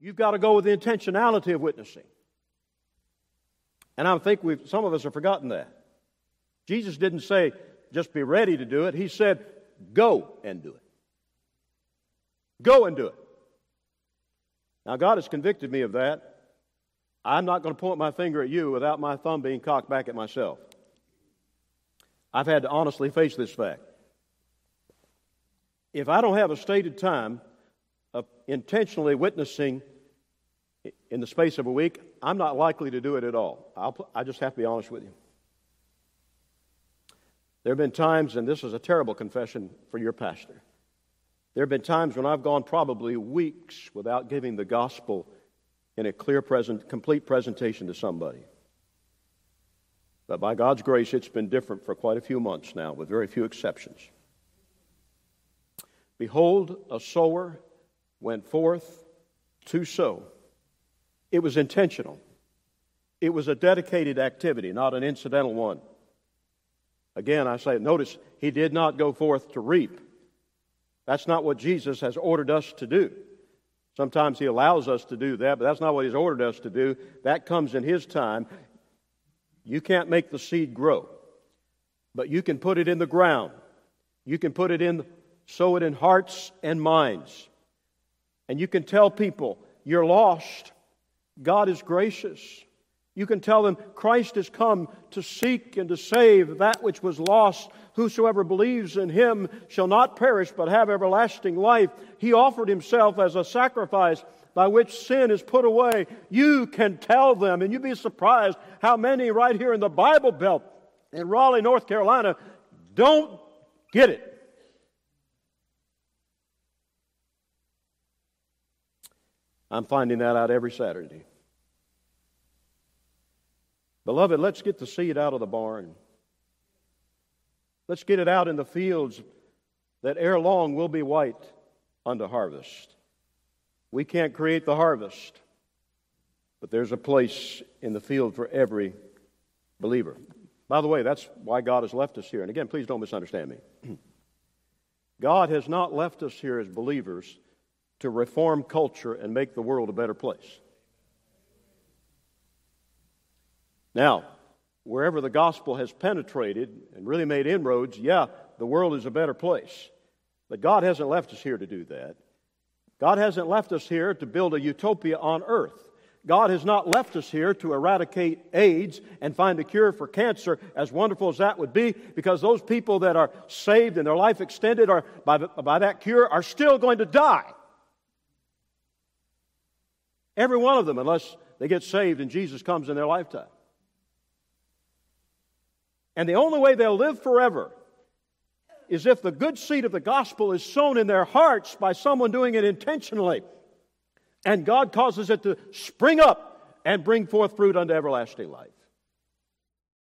You've got to go with the intentionality of witnessing. And I think we've, some of us have forgotten that. Jesus didn't say, just be ready to do it. He said, go and do it. Go and do it. Now, God has convicted me of that. I'm not going to point my finger at you without my thumb being cocked back at myself. I've had to honestly face this fact. If I don't have a stated time of intentionally witnessing in the space of a week, I'm not likely to do it at all. I'll, I just have to be honest with you. There have been times, and this is a terrible confession for your pastor. There have been times when I've gone probably weeks without giving the gospel in a clear, present, complete presentation to somebody. But by God's grace, it's been different for quite a few months now, with very few exceptions. Behold, a sower went forth to sow. It was intentional, it was a dedicated activity, not an incidental one. Again, I say, notice, he did not go forth to reap. That's not what Jesus has ordered us to do. Sometimes He allows us to do that, but that's not what He's ordered us to do. That comes in His time. You can't make the seed grow, but you can put it in the ground. You can put it in, sow it in hearts and minds. And you can tell people, you're lost. God is gracious. You can tell them Christ has come to seek and to save that which was lost. Whosoever believes in him shall not perish but have everlasting life. He offered himself as a sacrifice by which sin is put away. You can tell them, and you'd be surprised how many right here in the Bible Belt in Raleigh, North Carolina, don't get it. I'm finding that out every Saturday. Beloved, let's get the seed out of the barn. Let's get it out in the fields that ere long will be white unto harvest. We can't create the harvest, but there's a place in the field for every believer. By the way, that's why God has left us here. And again, please don't misunderstand me. God has not left us here as believers to reform culture and make the world a better place. Now, wherever the gospel has penetrated and really made inroads, yeah, the world is a better place. But God hasn't left us here to do that. God hasn't left us here to build a utopia on earth. God has not left us here to eradicate AIDS and find a cure for cancer, as wonderful as that would be, because those people that are saved and their life extended are, by, by that cure are still going to die. Every one of them, unless they get saved and Jesus comes in their lifetime. And the only way they'll live forever is if the good seed of the gospel is sown in their hearts by someone doing it intentionally. And God causes it to spring up and bring forth fruit unto everlasting life.